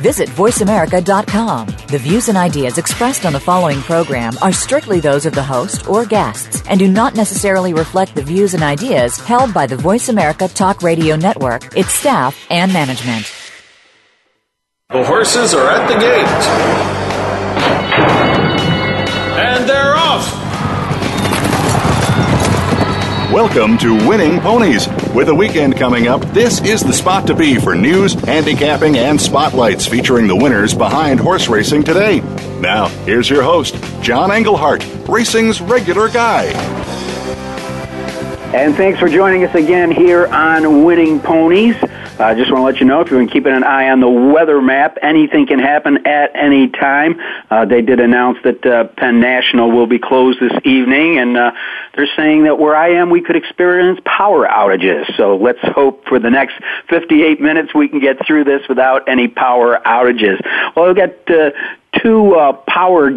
Visit VoiceAmerica.com. The views and ideas expressed on the following program are strictly those of the host or guests and do not necessarily reflect the views and ideas held by the Voice America Talk Radio Network, its staff, and management. The horses are at the gate. And they're off. Welcome to Winning Ponies. With a weekend coming up, this is the spot to be for news, handicapping, and spotlights featuring the winners behind horse racing today. Now, here's your host, John Englehart, racing's regular guy. And thanks for joining us again here on Winning Ponies. I uh, just want to let you know if you've been keeping an eye on the weather map, anything can happen at any time. Uh, they did announce that uh, Penn National will be closed this evening, and uh, they're saying that where I am, we could experience power outages. So let's hope for the next 58 minutes we can get through this without any power outages. Well, we've got uh, two uh,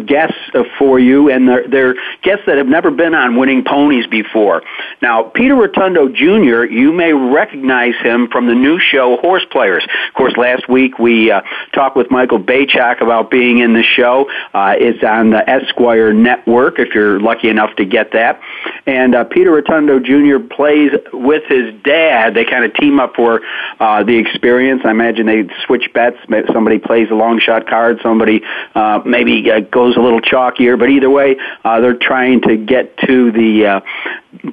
guests uh, for you, and they're, they're guests that have never been on Winning Ponies before. Now, Peter Rotondo Jr., you may recognize him from the new show Horse Players. Of course, last week we uh, talked with Michael Baychok about being in the show. Uh, it's on the Esquire Network, if you're lucky enough to get that. And uh, Peter Rotondo Jr. plays with his dad. They kind of team up for uh, the experience. I imagine they switch bets. Somebody plays a long shot card, somebody uh, maybe uh, goes a little chalkier, but either way, uh, they're trying to get to the uh,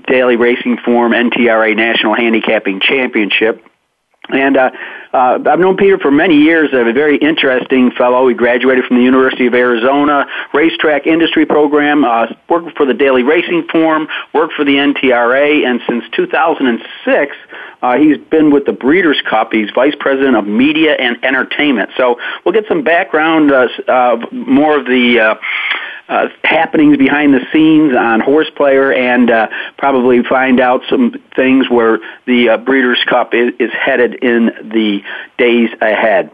daily racing form NTRA National Handicapping Championship. And uh, uh, I've known Peter for many years. A very interesting fellow. He graduated from the University of Arizona racetrack industry program. Uh, worked for the Daily Racing Form. Worked for the NTRA, and since 2006, uh, he's been with the Breeders' Cup. He's vice president of media and entertainment. So we'll get some background, uh, uh, more of the. Uh, uh, happenings behind the scenes on Horseplayer and uh, probably find out some things where the uh, Breeders' Cup is, is headed in the days ahead.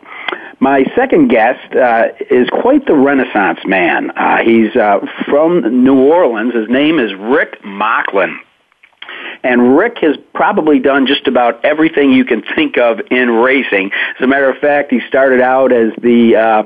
My second guest uh, is quite the Renaissance man. Uh, he's uh, from New Orleans. His name is Rick Mocklin. And Rick has probably done just about everything you can think of in racing. As a matter of fact, he started out as the uh,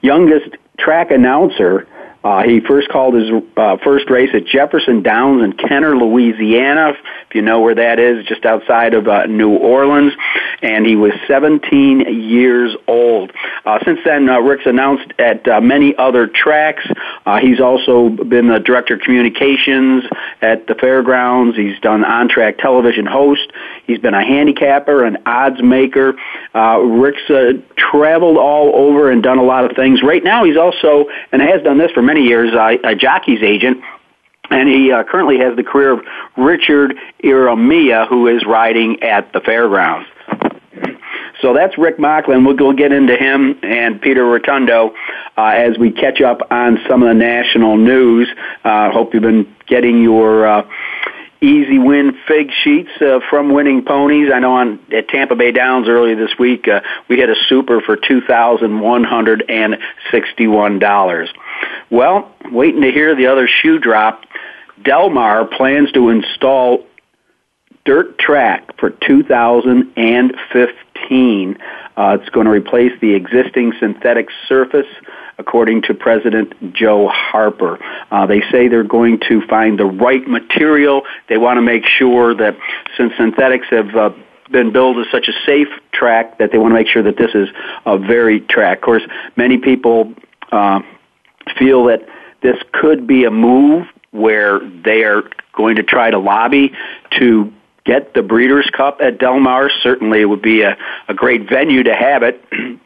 youngest track announcer uh, he first called his uh, first race at Jefferson Downs in Kenner, Louisiana. If you know where that is, just outside of uh, New Orleans, and he was 17 years old. Uh, since then, uh, Rick's announced at uh, many other tracks. Uh, he's also been the director of communications at the fairgrounds. He's done on-track television host. He's been a handicapper, an odds maker. Uh, Rick's uh, traveled all over and done a lot of things. Right now, he's also and has done this for many many years uh, a jockey's agent. And he uh, currently has the career of Richard Eramia, who is riding at the fairgrounds. So that's Rick Mocklin. We'll, we'll get into him and Peter Rotondo uh, as we catch up on some of the national news. Uh, hope you've been getting your uh, easy win fig sheets uh, from winning ponies. I know on at Tampa Bay Downs earlier this week uh, we had a super for two thousand one hundred and sixty one dollars. Well, waiting to hear the other shoe drop. Del Mar plans to install dirt track for 2015. Uh, it's going to replace the existing synthetic surface, according to President Joe Harper. Uh, they say they're going to find the right material. They want to make sure that since synthetics have uh, been billed as such a safe track, that they want to make sure that this is a very track. Of course, many people uh, feel that this could be a move where they are going to try to lobby to get the Breeders' Cup at Del Mar. Certainly, it would be a, a great venue to have it.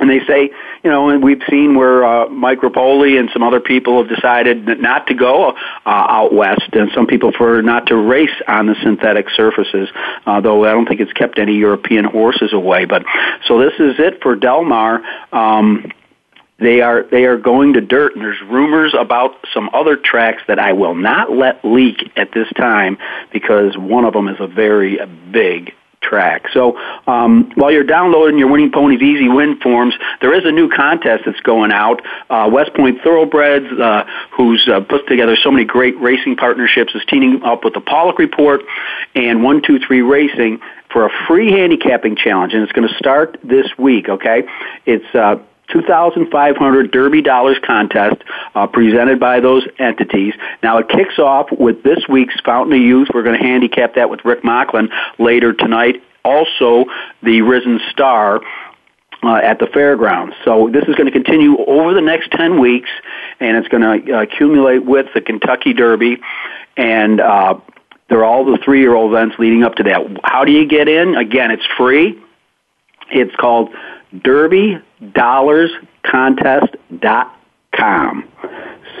And they say, you know, and we've seen where uh, Mike Repole and some other people have decided not to go uh, out west, and some people for not to race on the synthetic surfaces. Uh, though I don't think it's kept any European horses away. But so this is it for Del Mar. Um, they are they are going to dirt, and there's rumors about some other tracks that I will not let leak at this time because one of them is a very big track. So um, while you're downloading your Winning Ponies Easy Win forms, there is a new contest that's going out. Uh, West Point Thoroughbreds, uh, who's uh, put together so many great racing partnerships, is teaming up with the Paulick Report and One Two Three Racing for a free handicapping challenge, and it's going to start this week. Okay, it's uh, 2,500 Derby Dollars contest uh, presented by those entities. Now it kicks off with this week's Fountain of Youth. We're going to handicap that with Rick Mocklin later tonight. Also, the Risen Star. Uh, at the fairgrounds. So this is going to continue over the next 10 weeks, and it's going to uh, accumulate with the Kentucky Derby, and uh, they're all the three-year-old events leading up to that. How do you get in? Again, it's free. It's called derbydollarscontest.com.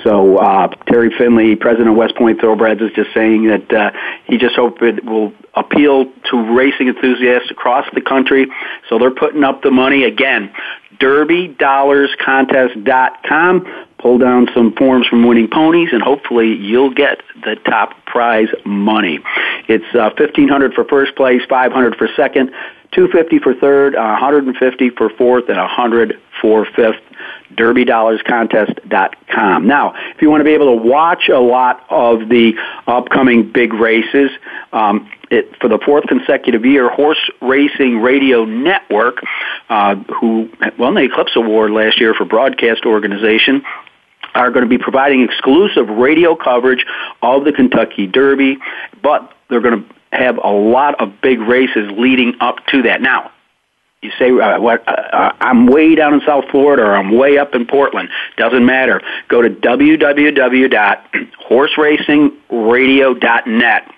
So uh, Terry Finley, president of West Point Thoroughbreds, is just saying that uh, he just hopes it will appeal to racing enthusiasts across the country. So they're putting up the money again. DerbyDollarsContest.com. Pull down some forms from Winning Ponies, and hopefully you'll get the top prize money. It's uh, fifteen hundred for first place, five hundred for second, 250 for third, 150 for fourth, and 100 for fifth. DerbyDollarsContest.com. Now, if you want to be able to watch a lot of the upcoming big races, um, it, for the fourth consecutive year, Horse Racing Radio Network, uh, who won the Eclipse Award last year for broadcast organization, are going to be providing exclusive radio coverage of the Kentucky Derby, but they're going to have a lot of big races leading up to that. Now, you say, uh, what, uh, uh, I'm way down in South Florida or I'm way up in Portland. Doesn't matter. Go to www.horseracingradio.net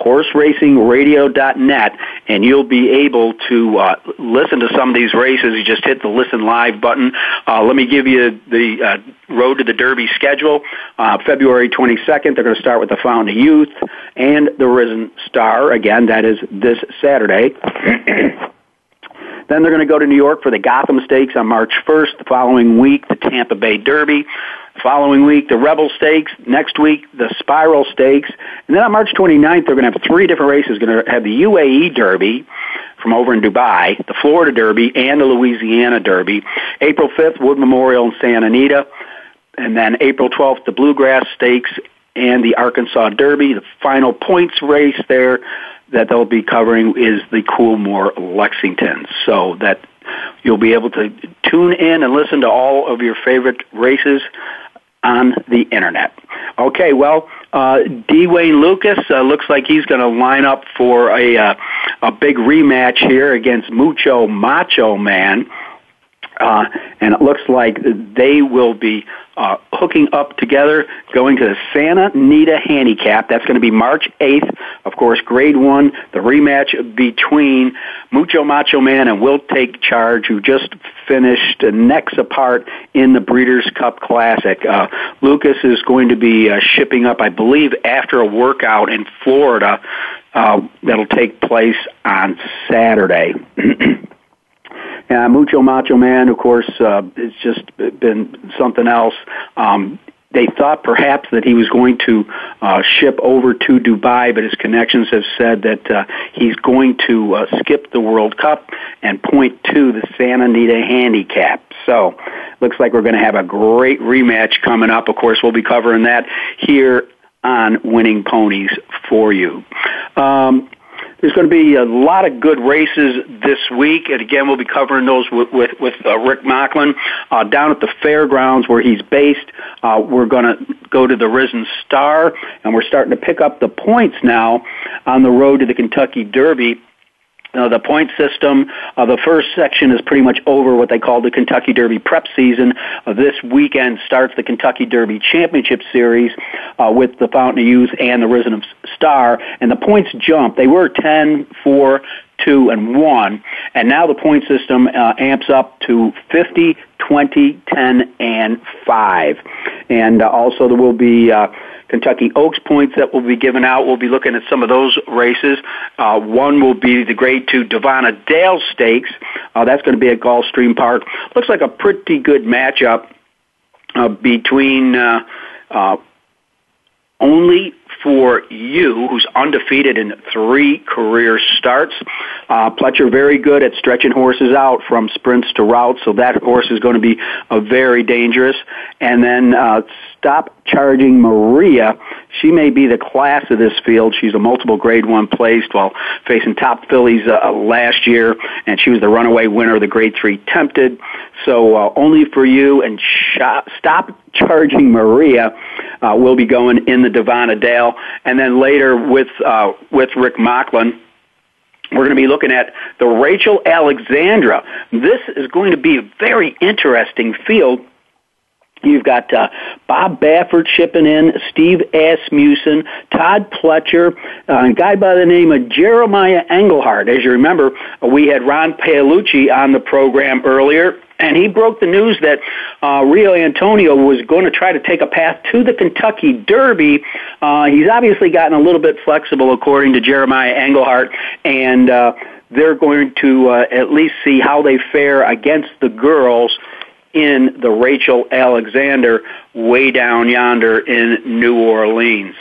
horseracingradio.net, and you'll be able to uh, listen to some of these races. You just hit the listen live button. Uh, let me give you the uh, Road to the Derby schedule. Uh, February 22nd, they're going to start with the Fountain of Youth and the Risen Star. Again, that is this Saturday. Then they're going to go to New York for the Gotham Stakes on March 1st. The following week, the Tampa Bay Derby. Following week, the Rebel Stakes. Next week, the Spiral Stakes. And then on March 29th, they're going to have three different races. Going to have the UAE Derby from over in Dubai, the Florida Derby, and the Louisiana Derby. April 5th, Wood Memorial in Santa Anita. And then April 12th, the Bluegrass Stakes and the Arkansas Derby. The final points race there that they'll be covering is the Coolmore Lexington. So that you'll be able to tune in and listen to all of your favorite races on the internet. Okay, well, uh, D. Wayne Lukas uh, looks like he's going to line up for a uh, a big rematch here against Mucho Macho Man. Uh, and it looks like they will be uh, hooking up together, going to the Santa Anita Handicap. That's going to be March 8th. Of course, Grade 1, the rematch between Mucho Macho Man and Will Take Charge, who just finished necks apart in the Breeders' Cup Classic. Uh, Lukas is going to be uh, shipping up, I believe, after a workout in Florida uh, that'll take place on Saturday. Uh, Mucho Macho Man, of course, uh, it's just been something else. Um, they thought perhaps that he was going to uh, ship over to Dubai, but his connections have said that uh, he's going to uh, skip the World Cup and point to the Santa Anita Handicap. So, looks like we're going to have a great rematch coming up. Of course, we'll be covering that here on Winning Ponies for you. Um, there's going to be a lot of good races this week, and again, we'll be covering those with with, with uh, Rick Mocklin uh, down at the fairgrounds where he's based. Uh, we're going to go to the Risen Star, and we're starting to pick up the points now on the road to the Kentucky Derby uh, the point system. Uh, the first section is pretty much over what they call the Kentucky Derby prep season. Uh, this weekend starts the Kentucky Derby Championship Series uh, with the Fountain of Youth and the Risen Star, and the points jump. They were 10, 4, 2, and 1, and now the point system uh, amps up to 50, 20, 10, and 5. And uh, also there will be uh, Kentucky Oaks points that will be given out. We'll be looking at some of those races. Uh, one will be the Grade 2 Davona Dale Stakes. Uh, that's going to be at Gulfstream Park. Looks like a pretty good matchup uh, between uh, uh, only for you, who's undefeated in three career starts. Uh, Pletcher very good at stretching horses out from sprints to routes, so that horse is going to be uh, very dangerous. And then uh, Stop Charging Maria. She may be the class of this field. She's a multiple grade one placed while facing top fillies uh, last year, and she was the runaway winner of the grade three tempted. So uh, only for you and sh- Stop Charging Maria uh, will be going in the Davona Dale, and then later with uh, with Rick Mocklin we're going to be looking at the Rachel Alexandra. This is going to be a very interesting field You've got uh, Bob Baffert chipping in, Steve Asmussen, Todd Pletcher, uh, a guy by the name of Jeremiah Englehart. As you remember, we had Ron Paolucci on the program earlier, and he broke the news that uh, Rio Antonio was going to try to take a path to the Kentucky Derby. Uh, he's obviously gotten a little bit flexible, according to Jeremiah Englehart, and uh, they're going to uh, at least see how they fare against the girls in the Rachel Alexandra way down yonder in New Orleans.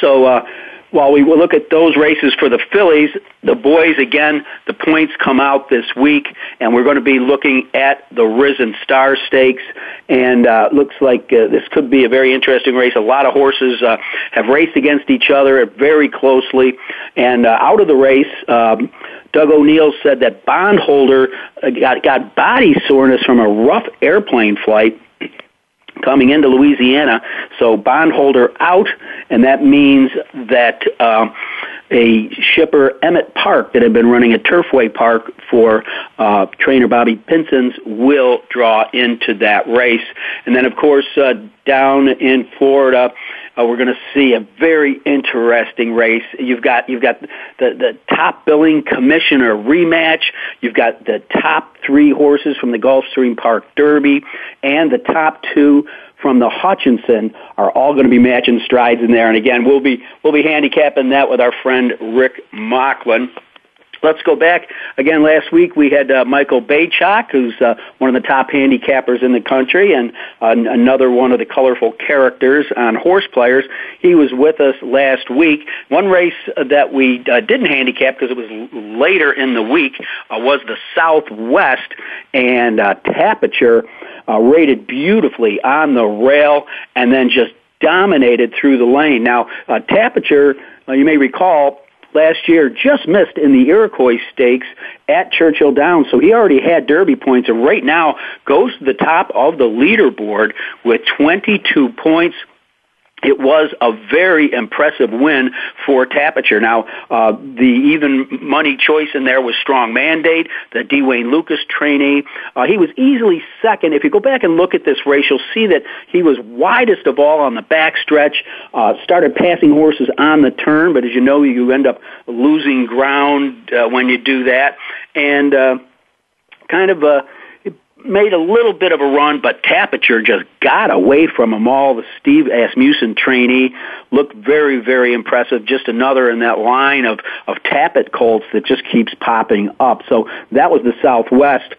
So, uh, while we will look at those races for the fillies, the boys again, the points come out this week, and we're going to be looking at the Risen Star Stakes. And uh, looks like uh, this could be a very interesting race. A lot of horses uh, have raced against each other very closely, and uh, out of the race. Um, Doug O'Neill said that bondholder uh, got, got body soreness from a rough airplane flight coming into Louisiana. So bondholder out, and that means that uh, a shipper, Emmett Park, that had been running a Turfway Park for uh, trainer Bobby Pinson's, will draw into that race. And then, of course, uh, down in Florida, uh, we're going to see a very interesting race. You've got you've got the the top billing commissioner rematch. You've got the top three horses from the Gulfstream Park Derby, and the top two from the Hutcheson are all going to be matching strides in there. And again, we'll be we'll be handicapping that with our friend Rick Mocklin. Let's go back again. Last week we had uh, Michael Baychok, who's uh, one of the top handicappers in the country, and uh, another one of the colorful characters on horse players. He was with us last week. One race that we uh, didn't handicap because it was later in the week uh, was the Southwest, and uh, Tapiture uh, rated beautifully on the rail, and then just dominated through the lane. Now, uh, Tapiture, uh, you may recall, last year just missed in the Iroquois Stakes at Churchill Downs. So he already had Derby points and right now goes to the top of the leaderboard with 22 points it was a very impressive win for Tapiture. Now, uh, the even money choice in there was strong mandate, the D. Lukas trainee. Uh, he was easily second. If you go back and look at this race, you'll see that he was widest of all on the backstretch, uh, started passing horses on the turn, but as you know, you end up losing ground uh, when you do that. And, uh, kind of, uh, made a little bit of a run, but Tapiture just got away from them all. The Steve Asmussen trainee looked very, very impressive. Just another in that line of, of Tapit colts that just keeps popping up. So that was the Southwest.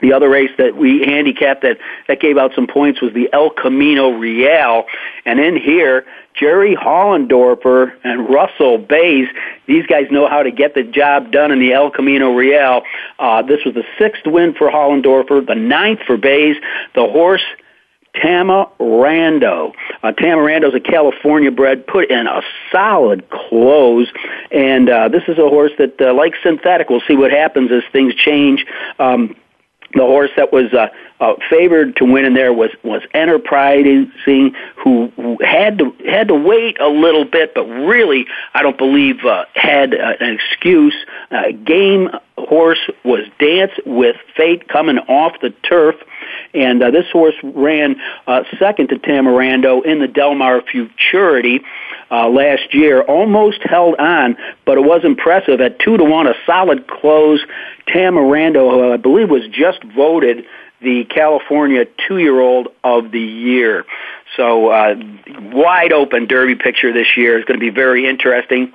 The other race that we handicapped that, that gave out some points was the El Camino Real. And in here, Jerry Hollendorfer and Russell Baze. These guys know how to get the job done in the El Camino Real. Uh, this was the sixth win for Hollendorfer, the ninth for Baze. The horse Tamarando. Uh, Tamarando's a California bred, put in a solid close, and uh, this is a horse that, uh, like synthetic, we'll see what happens as things change. Um, the horse that was uh, uh, favored to win in there was was Enterprising, who, who had to had to wait a little bit, but really I don't believe uh, had uh, an excuse. Uh, game horse was Dance with Fate coming off the turf, and uh, this horse ran uh, second to Tamarando in the Del Mar Futurity uh, last year. Almost held on, but it was impressive at two to one, a solid close. Tamarando, who I believe was just voted the California two-year-old of the year. So uh, wide open Derby picture this year is going to be very interesting.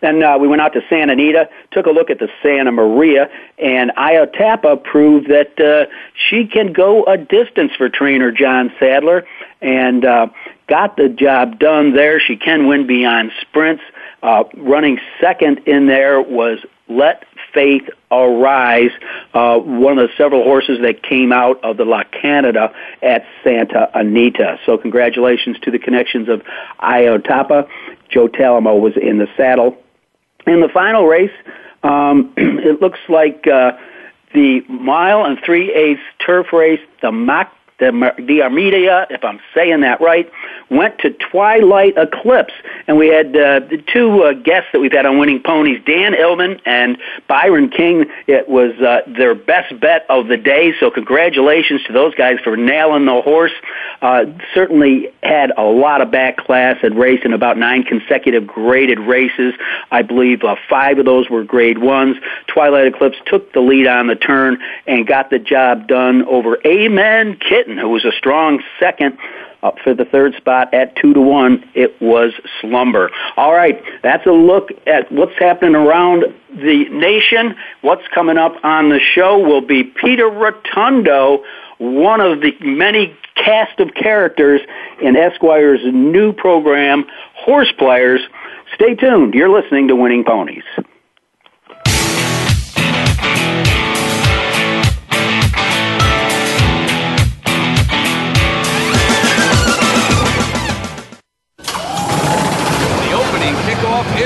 Then uh, we went out to Santa Anita, took a look at the Santa Maria, and Iotapa proved that uh, she can go a distance for trainer John Sadler, and uh, got the job done there. She can win beyond sprints. Uh, running second in there was Let Faith Arise, uh, one of the several horses that came out of the La Canada at Santa Anita. So congratulations to the connections of Iotapa. Joe Talamo was in the saddle. In the final race, um, it looks like uh, the mile and three eighths turf race, the Mac the Armida, if I'm saying that right, went to Twilight Eclipse. And we had uh, the two uh, guests that we've had on Winning Ponies, Dan Illman and Byron King. It was uh, their best bet of the day, so congratulations to those guys for nailing the horse. Uh, certainly had a lot of back class, had raced in about nine consecutive graded races. I believe uh, five of those were grade ones. Twilight Eclipse took the lead on the turn and got the job done over Amen Kitten who was a strong second. Up for the third spot at two to one, it was Slumber. All right, that's a look at what's happening around the nation. What's coming up on the show will be Peter Rotondo, one of the many cast of characters in Esquire's new program, Horse Players. Stay tuned. You're listening to Winning Ponies.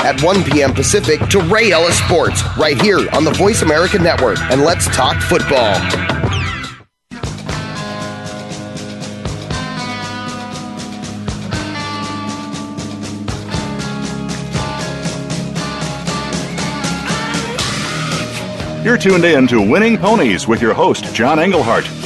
at 1 p.m. Pacific to Ray Ellis Sports right here on the Voice America Network. And let's talk football. You're tuned in to Winning Ponies with your host, John Englehart.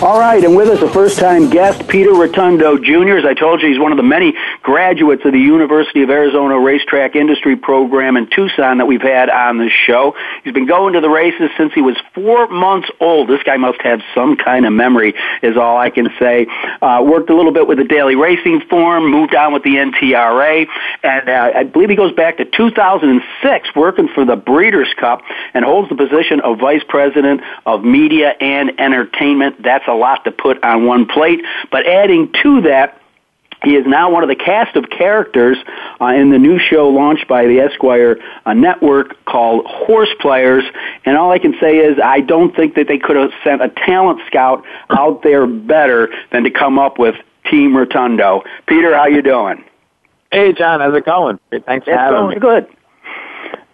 All right, and with us a first-time guest, Peter Rotondo Jr. As I told you, he's one of the many graduates of the University of Arizona Racetrack Industry Program in Tucson that we've had on the show. He's been going to the races since he was four months old. This guy must have some kind of memory, is all I can say. Uh, worked a little bit with the Daily Racing Form, moved on with the NTRA, and uh, I believe he goes back to 2006 working for the Breeders' Cup and holds the position of Vice President of Media and Entertainment. That's a lot to put on one plate. But adding to that, he is now one of the cast of characters uh, in the new show launched by the Esquire uh, network called Horse Players. And all I can say is I don't think that they could have sent a talent scout out there better than to come up with Team Rotondo. Peter, how you doing? Hey, John, how's it going? Thanks for it's having going me. Good.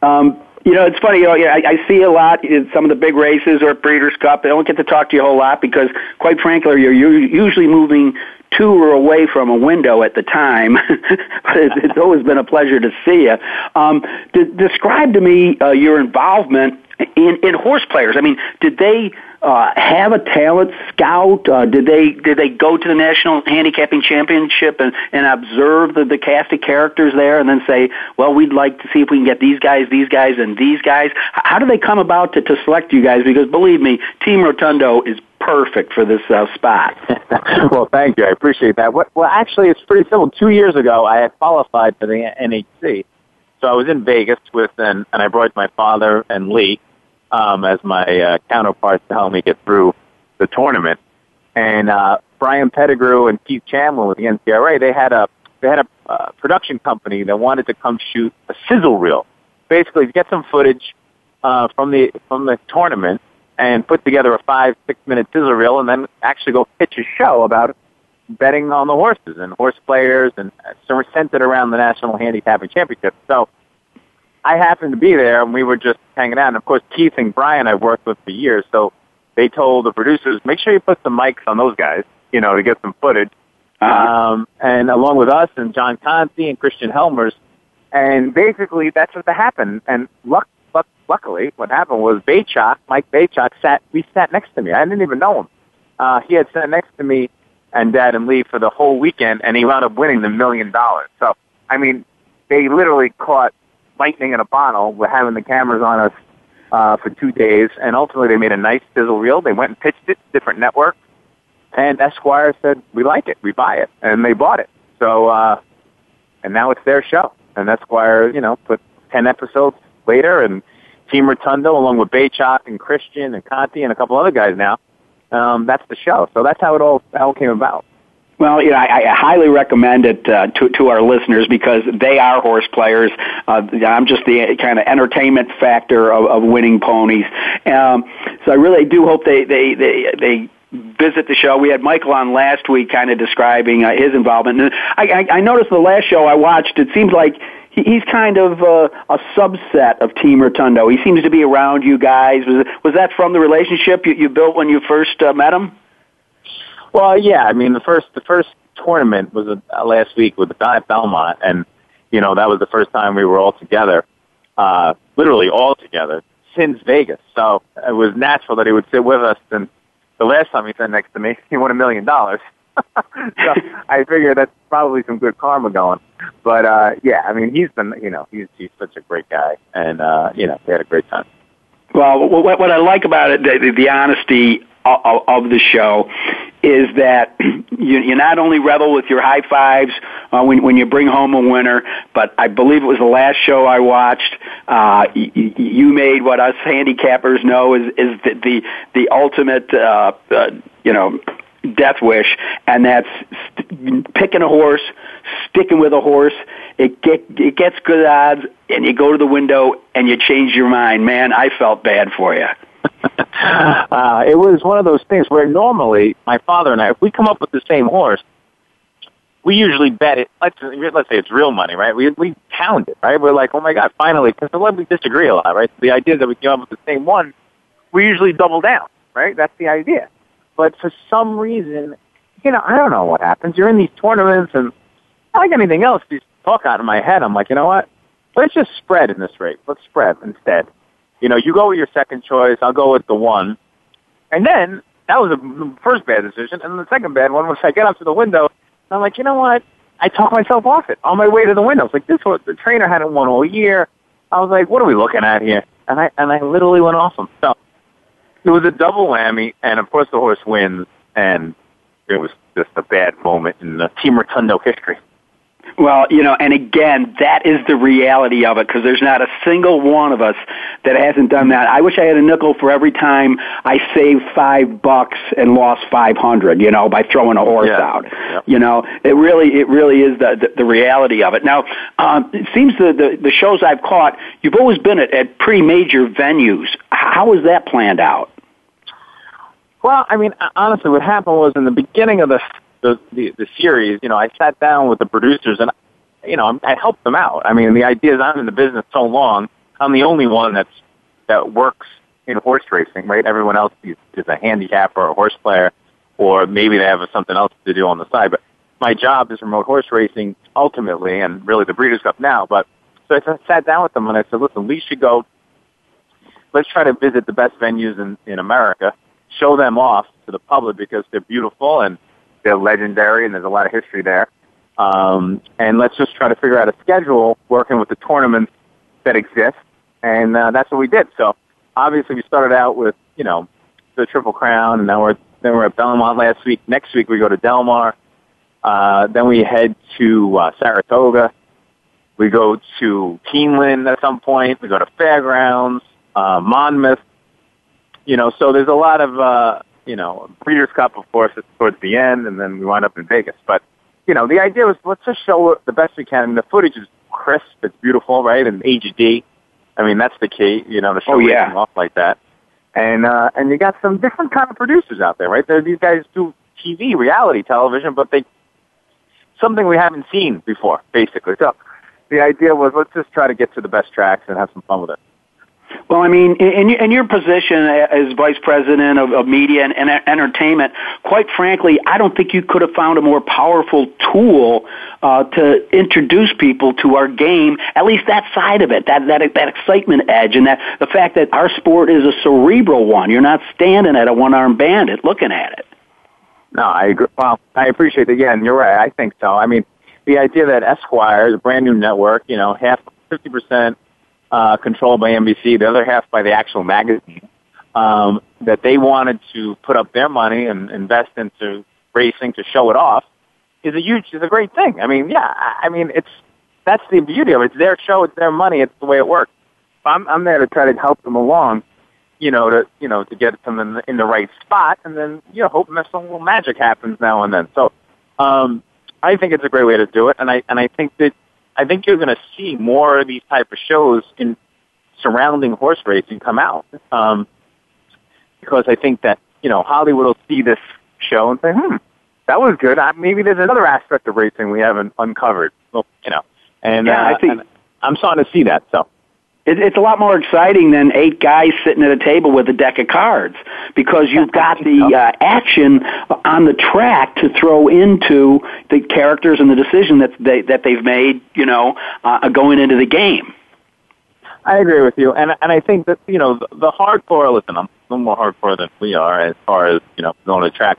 Um, you know, it's funny. You know, I, I see a lot in some of the big races or Breeders' Cup. I don't get to talk to you a whole lot because, quite frankly, you're usually moving to or away from a window at the time. but it's, it's always been a pleasure to see you. Um, de- describe to me uh, your involvement in in horse players. I mean, did they uh, have a talent scout? Uh, did they did they go to the national handicapping championship and and observe the the cast of characters there, and then say, well, we'd like to see if we can get these guys, these guys, and these guys. How do they come about to to select you guys? Because believe me, Team Rotondo is perfect for this uh, spot. well, thank you. I appreciate that. Well, actually, it's pretty simple. Two years ago, I had qualified for the NHC. So I was in Vegas with, and, and I brought my father and Lee um, as my uh, counterparts to help me get through the tournament. And uh, Brian Pettigrew and Keith Chamblin with the NTRA, they had a they had a uh, production company that wanted to come shoot a sizzle reel, basically to get some footage uh, from the from the tournament and put together a five six minute sizzle reel, and then actually go pitch a show about betting on the horses and horse players and centered around the National Handicapping Championship. So I happened to be there, and we were just hanging out. And of course, Keith and Brian I've worked with for years, so they told the producers, make sure you put some mics on those guys, you know, to get some footage. Uh-huh. Um, and along with us and John Conti and Christian Helmers, and basically that's what happened. And luck, luck, luckily, what happened was Baychok, Mike Baychok, sat. We sat next to me. I didn't even know him. Uh, he had sat next to me and Dad and Lee for the whole weekend, and he wound up winning the million dollars. So, I mean, they literally caught lightning in a bottle with having the cameras on us uh, for two days, and ultimately they made a nice sizzle reel. They went and pitched it to different networks, and Esquire said, "We like it, we buy it," and they bought it. So, uh, and now it's their show, and Esquire, you know, put ten episodes later, and Team Rotondo, along with Baychok and Christian and Conti and a couple other guys now, um, that's the show. So that's how it all it came about. Well, you know, I, I highly recommend it uh, to to our listeners because they are horse players. Uh, I'm just the kind of entertainment factor of, of winning ponies. Um, so I really do hope they they they they visit the show. We had Michael on last week, kind of describing uh, his involvement. And I, I, I noticed the last show I watched, it seems like he's kind of uh, a subset of Team Rotondo. He seems to be around you guys. Was was that from the relationship you, you built when you first uh, met him? Well, yeah. I mean, the first the first tournament was uh, last week with the guy at Belmont, and you know that was the first time we were all together, uh, literally all together since Vegas. So it was natural that he would sit with us. And the last time he sat next to me, he won a million dollars. so I figure that's probably some good karma going. But uh yeah, I mean he's been you know, he's he's such a great guy and uh you know, we had a great time. Well, what, what I like about it, the, the honesty of, of the show, is that you, you not only revel with your high fives uh, when, when you bring home a winner, but I believe it was the last show I watched. Uh, you, you made what us handicappers know is is the the, the ultimate, uh, uh, you know, death wish, and that's st- picking a horse, sticking with a horse. It get it gets good odds, and you go to the window and you change your mind. Man, I felt bad for you. uh, it was one of those things where normally my father and I, if we come up with the same horse, we usually bet it. Let's let's say it's real money, right? We we count it, right? We're like, oh my god, finally, because we disagree a lot, right? The idea that we come up with the same one, we usually double down, right? That's the idea. But for some reason, you know, I don't know what happens. You're in these tournaments and like anything else, these talk out of my head. I'm like, you know what? Let's just spread in this race. Let's spread instead. You know, you go with your second choice. I'll go with the one. And then that was the first bad decision. And the second bad one was I get up to the window and I'm like, you know what? I talk myself off it on my way to the window. It's like this was the trainer hadn't won all year. I was like, what are we looking at here? And I and I literally went off him. So it was a double whammy, and of course the horse wins, and it was just a bad moment in the Team Rotondo history. Well, you know, and again, that is the reality of it because there's not a single one of us that hasn't done that. I wish I had a nickel for every time I saved five bucks and lost five hundred. You know, by throwing a horse yeah. out. You know, it really, it really is the the, the reality of it. Now, um, it seems the, the the shows I've caught, you've always been at, at pretty major venues. How is that planned out? Well, I mean, uh, honestly, what happened was in the beginning of the the the, the series, you know, I sat down with the producers and you know, I helped them out. I mean, the idea is I'm in the business so long, I'm the only one that's that works in horse racing, right? Everyone else is, is a handicapper or a horse player, or maybe they have something else to do on the side. But my job is remote horse racing ultimately, and really the Breeders' Cup now. But so I sat down with them and I said, listen, we should go let's try to visit the best venues in, in America, show them off to the public because they're beautiful and they're legendary and there's a lot of history there. Um, and let's just try to figure out a schedule working with the tournaments that exist. And uh, that's what we did. So obviously we started out with, you know, the Triple Crown and now we're, then we're at Belmont last week. Next week we go to Del Mar. Uh, then we head to uh, Saratoga. We go to Keeneland at some point. We go to Fairgrounds, uh, Monmouth. You know, so there's a lot of, uh, you know, Breeders' Cup, of course, it's towards the end, and then we wind up in Vegas. But, you know, the idea was let's just show the best we can. I mean, the footage is crisp. It's beautiful, right? And HD. I mean, that's the key, you know, to show oh, yeah. off like that. And, uh, and you got some different kind of producers out there, right? There, these guys do TV, reality television, but they, something we haven't seen before, basically. So the idea was let's just try to get to the best tracks and have some fun with it. Well, I mean, in, in your position as vice president of, of media and, and entertainment, quite frankly, I don't think you could have found a more powerful tool uh, to introduce people to our game. At least that side of it, that that that excitement edge, and that the fact that our sport is a cerebral one. You're not standing at a one-armed bandit looking at it. No, I agree. Well, I appreciate it. Again, you're right. I think so. I mean, the idea that Esquire, the brand new network, you know, half, 50% uh, controlled by NBC, the other half by the actual magazine, um, that they wanted to put up their money and invest into racing to show it off is a huge, is a great thing. I mean, yeah, I mean, it's, that's the beauty of it. It's their show, it's their money, it's the way it works. I'm, I'm there to try to help them along you know, to you know, to get them in the, in the right spot, and then you know, hoping that some little magic happens now and then. So, um, I think it's a great way to do it, and I and I think that I think you're going to see more of these type of shows in surrounding horse racing come out, um, because I think that you know Hollywood will see this show and say, hmm, that was good. I, maybe there's another aspect of racing we haven't uncovered. Well, you know, and yeah, uh, I think I'm starting to see that. So it, it's a lot more exciting than eight guys sitting at a table with a deck of cards because you've got the uh, action on the track to throw into the characters and the decision that they that they've made. You know, uh, going into the game. I agree with you, and and I think that you know the, the hardcore. Listen, I'm a little more hardcore than we are as far as you know going to track.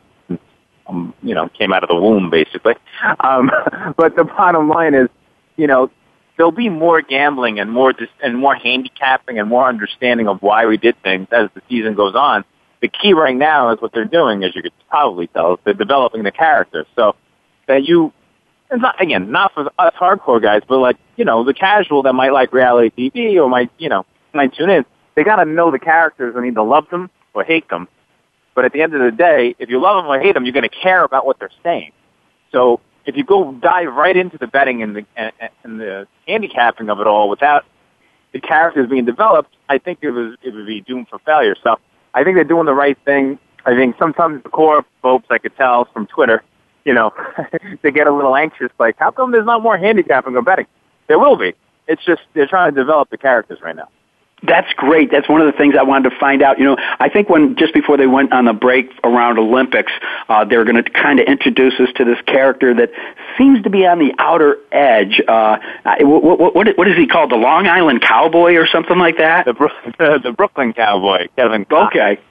Um, you know, came out of the womb basically. Um, but the bottom line is, you know, there'll be more gambling and more dis- and more handicapping and more understanding of why we did things as the season goes on. The key right now is what they're doing, as you could probably tell, they're developing the characters. So that you, it's not again not for us hardcore guys, but like you know the casual that might like reality TV or might you know might tune in. They got to know the characters and either love them or hate them. But at the end of the day, if you love them or hate them, you're going to care about what they're saying. So if you go dive right into the betting and the and, the handicapping of it all without the characters being developed, I think it was it would be doomed for failure. So I think they're doing the right thing. I think sometimes the core folks, I could tell from Twitter, you know, they get a little anxious, like, how come there's not more handicapping or betting? There will be. It's just they're trying to develop the characters right now. That's great. That's one of the things I wanted to find out. You know, I think when just before they went on the break around Olympics, uh, they were going to kind of introduce us to this character that seems to be on the outer edge. Uh, what, what, what, what is he called? The Long Island Cowboy or something like that? The, the, the Brooklyn Cowboy, Kevin. Cox. Okay.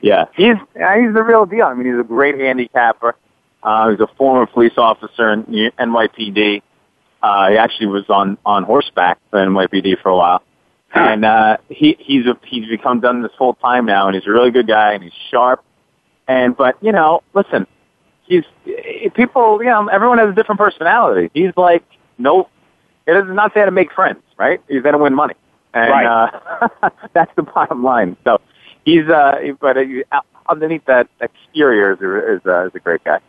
Yeah, he's he's the real deal. I mean, he's a great handicapper. Uh, he's a former police officer in NYPD. Uh, he actually was on on horseback for NYPD for a while and uh, he he's a, he's become done this full time now, and he's a really good guy, and he's sharp. And but you know, listen, he's people. You know, everyone has a different personality. He's like, nope. It is not there to make friends, right? He's there to win money, and right. uh, that's the bottom line. So he's, uh, but uh, underneath that exterior is, is, uh, is a great guy.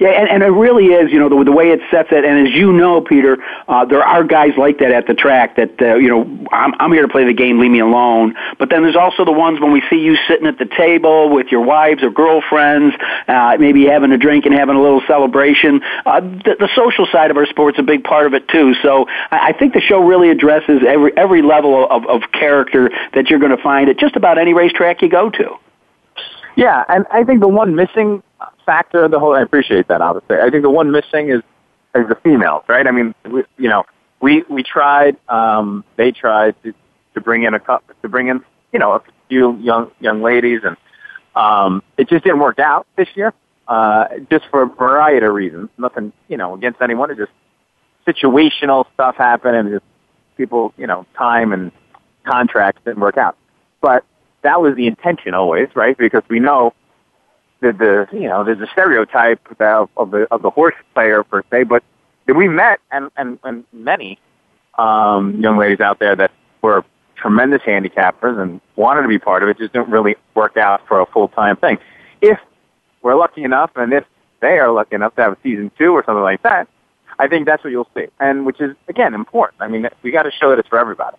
Yeah, and, and it really is, you know, the, the way it sets it. And as you know, Peter, uh, there are guys like that at the track that, uh, you know, I'm, I'm here to play the game, leave me alone. But then there's also the ones when we see you sitting at the table with your wives or girlfriends, uh, maybe having a drink and having a little celebration. Uh, the, the social side of our sport's a big part of it too. So I, I think the show really addresses every every level of, of character that you're going to find at just about any racetrack you go to. Yeah, and I think the one missing factor of the whole. I appreciate that. Obviously, I think the one missing is is the females, right? I mean, we, you know, we we tried. Um, they tried to to bring in a cup to bring in you know, a few young young ladies, and um, it just didn't work out this year. Uh, just for a variety of reasons. Nothing, you know, against anyone. It just situational stuff happened, and just people, you know, time and contracts didn't work out. But that was the intention always, right? Because we know that the you know there's a stereotype of, of the of the horse player per se, but we met and and, and many um, young ladies out there that were tremendous handicappers and wanted to be part of it, just didn't really work out for a full time thing. If we're lucky enough, and if they are lucky enough to have a season two or something like that, I think that's what you'll see, and which is again important. I mean, we got to show that it's for everybody.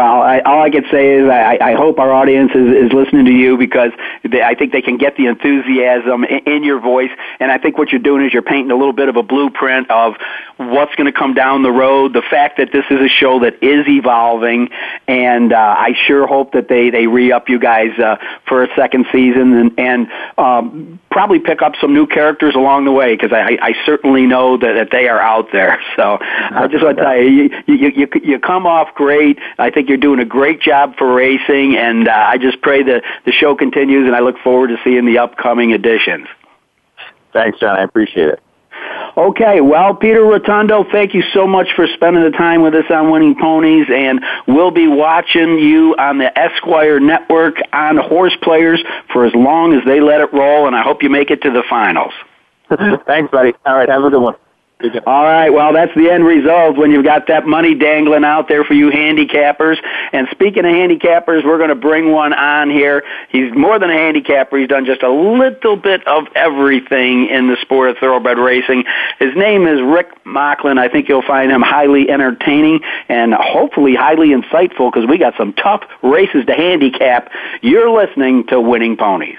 Well, I, all I can say is I, I hope our audience is, is listening to you because they, I think they can get the enthusiasm in, in your voice, and I think what you're doing is you're painting a little bit of a blueprint of what's going to come down the road. The fact that this is a show that is evolving, and uh, I sure hope that they they re up you guys uh, for a second season and and um, probably pick up some new characters along the way because I, I certainly know that, that they are out there. So I just want to tell you, you, you, you, you come off great. I think you're doing a great job for racing, and uh, I just pray that the show continues, and I look forward to seeing the upcoming editions. Thanks, John. I appreciate it. Okay, well, Peter Rotondo, thank you so much for spending the time with us on Winning Ponies, and we'll be watching you on the Esquire Network on Horse Players for as long as they let it roll, and I hope you make it to the finals. Thanks, buddy. All right, have a good one. All right. Well, that's the end result when you've got that money dangling out there for you handicappers. And speaking of handicappers, we're going to bring one on here. He's more than a handicapper. He's done just a little bit of everything in the sport of thoroughbred racing. His name is Rick Mocklin. I think you'll find him highly entertaining and hopefully highly insightful because we got some tough races to handicap. You're listening to Winning Ponies.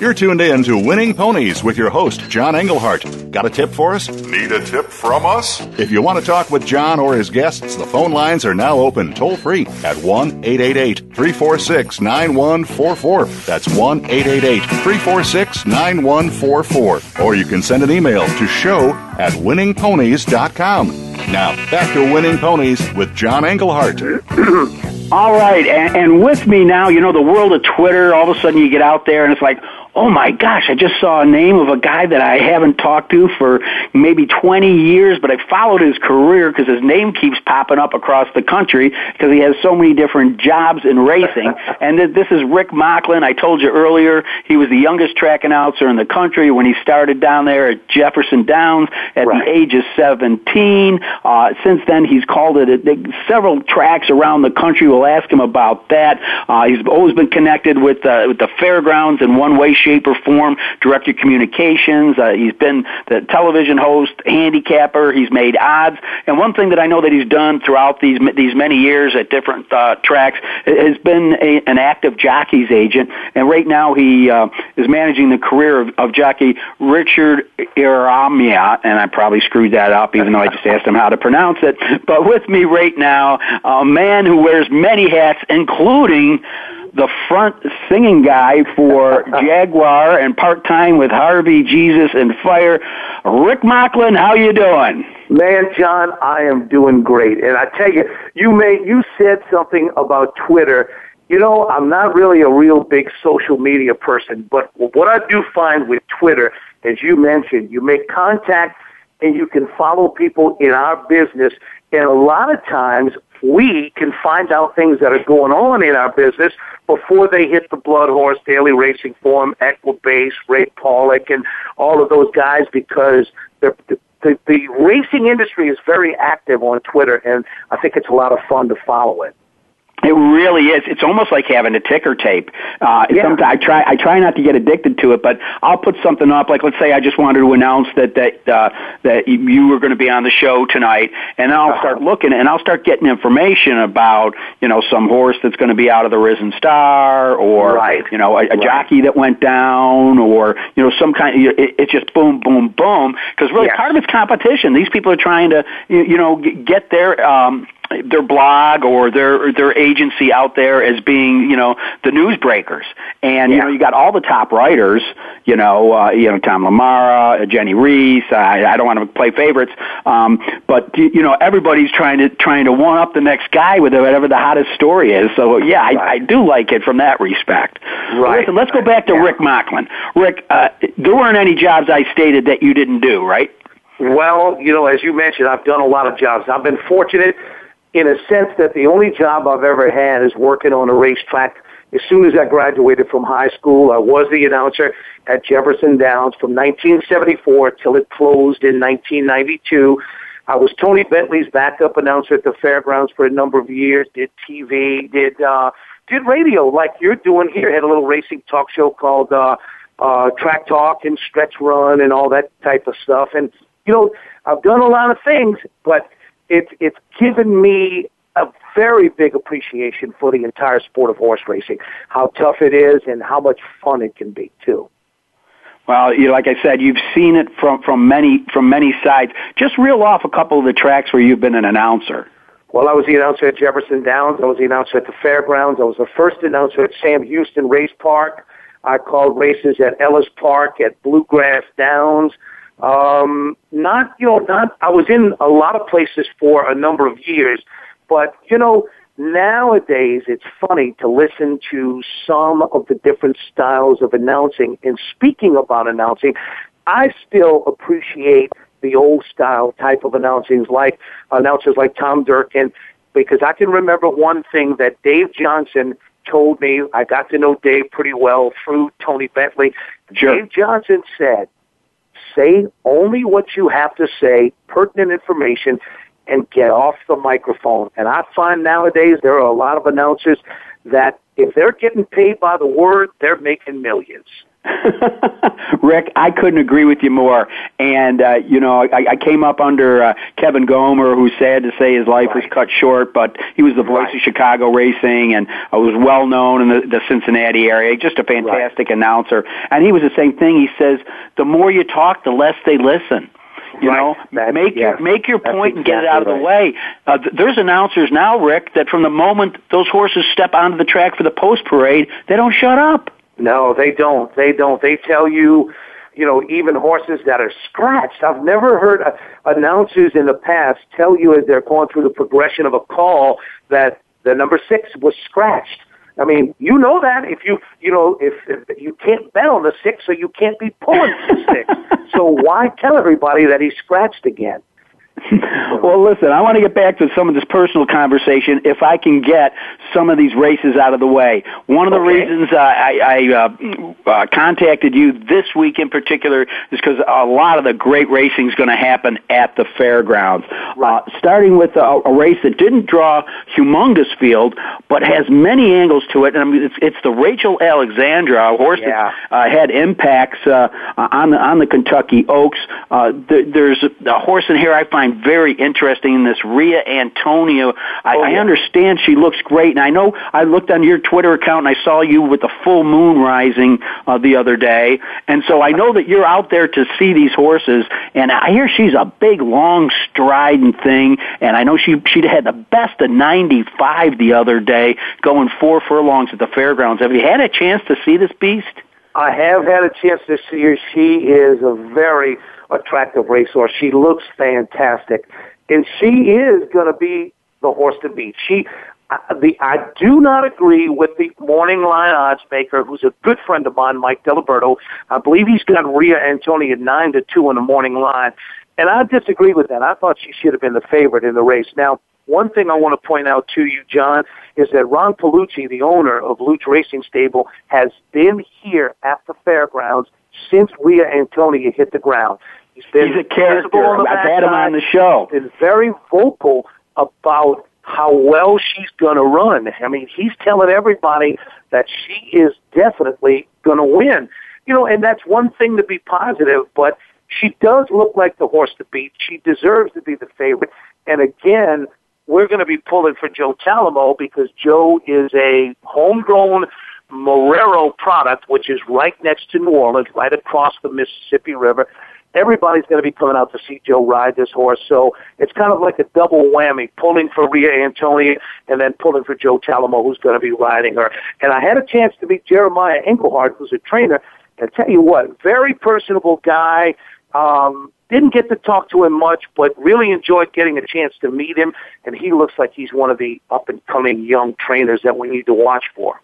You're tuned in to Winning Ponies with your host, John Englehart. Got a tip for us? Need a tip from us? If you want to talk with John or his guests, the phone lines are now open toll free at 1 888 346 9144. That's 1 888 346 9144. Or you can send an email to show at winningponies.com. Now, back to Winning Ponies with John Englehart. All right, and, and with me now, you know, the world of Twitter, all of a sudden you get out there and it's like, oh my gosh, I just saw a name of a guy that I haven't talked to for maybe 20 years, but I followed his career because his name keeps popping up across the country because he has so many different jobs in racing. and th- this is Rick Mocklin. I told you earlier, he was the youngest track announcer in the country when he started down there at Jefferson Downs at Right. the age of 17. Uh, since then, he's called it at several tracks around the country. We'll ask him about that. Uh, he's always been connected with, uh, with the fairgrounds in one way, shape, or form, director of communications. Uh, he's been the television host, handicapper. He's made odds. And one thing that I know that he's done throughout these these many years at different uh, tracks has been a, an active jockey's agent. And right now he uh, is managing the career of, of jockey Richard Eramia, and I probably screwed that up, even though I just asked him how to pronounce it. But with me right now, a man who wears many hats, including the front singing guy for Jaguar and part time with Harvey, Jesus, and Fire. Rick Mocklin, how you doing? Man, John, I am doing great. And I tell you, you made you said something about Twitter. You know, I'm not really a real big social media person, but what I do find with Twitter, as you mentioned, you make contact and you can follow people in our business. And a lot of times we can find out things that are going on in our business before they hit the Blood Horse, Daily Racing Form, Equibase, Ray Paulick, and all of those guys because the, the, the racing industry is very active on Twitter, and I think it's a lot of fun to follow it. It really is. It's almost like having a ticker tape. Uh, yeah. Sometimes I try, I try not to get addicted to it, but I'll put something up. Like, let's say I just wanted to announce that that uh, that you were going to be on the show tonight, and I'll uh-huh. start looking, and I'll start getting information about you know some horse that's going to be out of the Risen Star, or right. you know a, a right. jockey that went down, or you know some kind. Of, it, it's just boom, boom, boom. Because really, yes. part of it's competition. These people are trying to you, you know get their um, their blog or their their agency out there as being you know the newsbreakers. And yeah. you know you got all the top writers you know uh, you know Tom LaMarra uh, Jennie Rees I, I don't want to play favorites um, but you know everybody's trying to trying to one up the next guy with whatever the hottest story is. So yeah I, I do like it from that respect. Right. listen let's go back to yeah. Rick Mocklin Rick uh, there weren't any jobs I stated that you didn't do right? Well you know as you mentioned I've done a lot of jobs. I've been fortunate in a sense that the only job I've ever had is working on a racetrack. As soon as I graduated from high school, I was the announcer at Jefferson Downs from 1974 till it closed in 1992. I was Tony Bentley's backup announcer at the fairgrounds for a number of years. Did TV, did uh, did radio like you're doing here. Had a little racing talk show called uh, uh, Track Talk and Stretch Run and all that type of stuff. And you know, I've done a lot of things, but it's it's given me a very big appreciation for the entire sport of horse racing, how tough it is, and how much fun it can be too. Well, you like I said, you've seen it from from many from many sides. Just reel off a couple of the tracks where you've been an announcer. Well, I was the announcer at Jefferson Downs. I was the announcer at the fairgrounds. I was the first announcer at Sam Houston Race Park. I called races at Ellis Park, at Bluegrass Downs. Um, not, you know, not, I was in a lot of places for a number of years, but, you know, nowadays it's funny to listen to some of the different styles of announcing. And speaking about announcing, I still appreciate the old style type of announcing, like announcers like Tom Durkin, because I can remember one thing that Dave Johnson told me. I got to know Dave pretty well through Tony Bentley. Sure. Dave Johnson said, say only what you have to say, pertinent information, and get off the microphone. And I find nowadays there are a lot of announcers that if they're getting paid by the word, they're making millions. Rick, I couldn't agree with you more. And uh, you know, I, I came up under uh, Kevin Goemmer, who's sad to say his life right. was cut short, but he was the voice right. of Chicago racing, and uh, was well known in the, the Cincinnati area. Just a fantastic right. announcer. And he was the same thing. He says, the more you talk, the less they listen. You right. know, That's, make yes. your make your point and get it out of right. the way. Uh, th- there's announcers now, Rick, that from the moment those horses step onto the track for the post parade, they don't shut up. No, they don't. They don't. They tell you, you know, even horses that are scratched. I've never heard uh, announcers in the past tell you as they're going through the progression of a call that the number six was scratched. I mean, you know that if you, you know, if, if you can't bet on the six, so you can't be pulling the six. So why tell everybody that he's scratched again? well, listen, I want to get back to some of this personal conversation if I can get some of these races out of the way. One of the Okay. reasons uh, I, I uh, uh, contacted you this week in particular is because a lot of the great racing is going to happen at the fairgrounds. Uh, starting with a, a race that didn't draw humongous field, but has many angles to it. And I mean, it's, it's the Rachel Alexandra, horse Yeah. that uh, had impacts uh, on the on the Kentucky Oaks. Uh, there, there's a, a horse in here I find very interesting in this Ria Antonia. I, Oh, I understand she looks great, and I know I looked on your Twitter account and I saw you with the full moon rising uh, the other day, and so I know that you're out there to see these horses. And I hear she's a big, long, striding thing, and I know she she had the best of 95 the other day, going four furlongs at the fairgrounds. Have you had a chance to see this beast? I have had a chance to see her. She is a very attractive racehorse. She looks fantastic, and she is going to be the horse to beat. She, I- the I do not agree with the morning line odds maker, who's a good friend of mine, Mike Deliberto. I believe he's got Ria Antonia at nine to two in the morning line, and I disagree with that. I thought she should have been the favorite in the race. Now, one thing I want to point out to you, John, is that Ron Paolucci, the owner of Loooch Racing Stable, has been here at the fairgrounds since Ria Antonia hit the ground. He's been He's a character. I've had him on the show. Been very vocal about how well she's going to run. I mean, he's telling everybody that she is definitely going to win. You know, and that's one thing to be positive, but she does look like the horse to beat. She deserves to be the favorite. And again, we're going to be pulling for Joe Talamo because Joe is a homegrown Marrero product, which is right next to New Orleans, right across the Mississippi River. Everybody's going to be coming out to see Joe ride this horse, so it's kind of like a double whammy, pulling for Ria Antonia and then pulling for Joe Talamo, who's going to be riding her. And I had a chance to meet Jeremiah Englehart, who's a trainer, and tell you what, very personable guy. Um, didn't get to talk to him much, but really enjoyed getting a chance to meet him, and he looks like he's one of the up and coming young trainers that we need to watch for.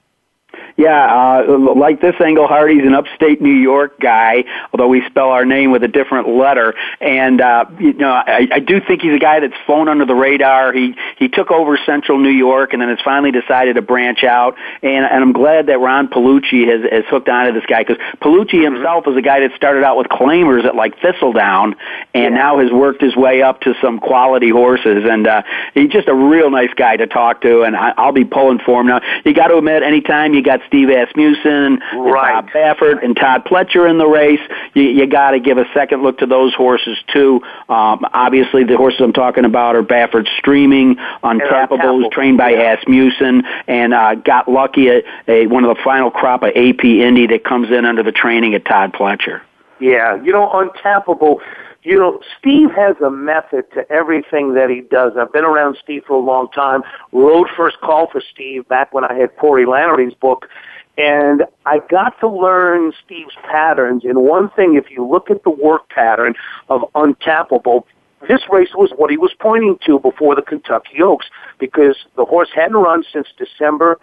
Yeah, uh, like this Englehart, he's an upstate New York guy, although we spell our name with a different letter. And, uh, you know, I, I do think he's a guy that's flown under the radar. He, he took over central New York and then has finally decided to branch out. And, and I'm glad that Ron Paolucci has, has hooked onto this guy because Paolucci himself was a guy that started out with claimers at like Thistledown and now has worked his way up to some quality horses. And, uh, he's just a real nice guy to talk to and I, I'll be pulling for him. Now, you got to admit, anytime you got Steve Asmussen, Right. Bob Baffert, and Todd Pletcher in the race, you, you got to give a second look to those horses too. Um, obviously, the horses I'm talking about are Baffert Streaming, who's trained by Asmussen, and uh, got lucky at a, one of the final crop of AP Indy that comes in under the training of Todd Pletcher. Yeah, you know, Untapable. You know, Steve has a method to everything that he does. I've been around Steve for a long time. Wrote first call for Steve back when I had Corey Lanerie's book. And I got to learn Steve's patterns. And one thing, if you look at the work pattern of Untapable, this race was what he was pointing to before the Kentucky Oaks because the horse hadn't run since December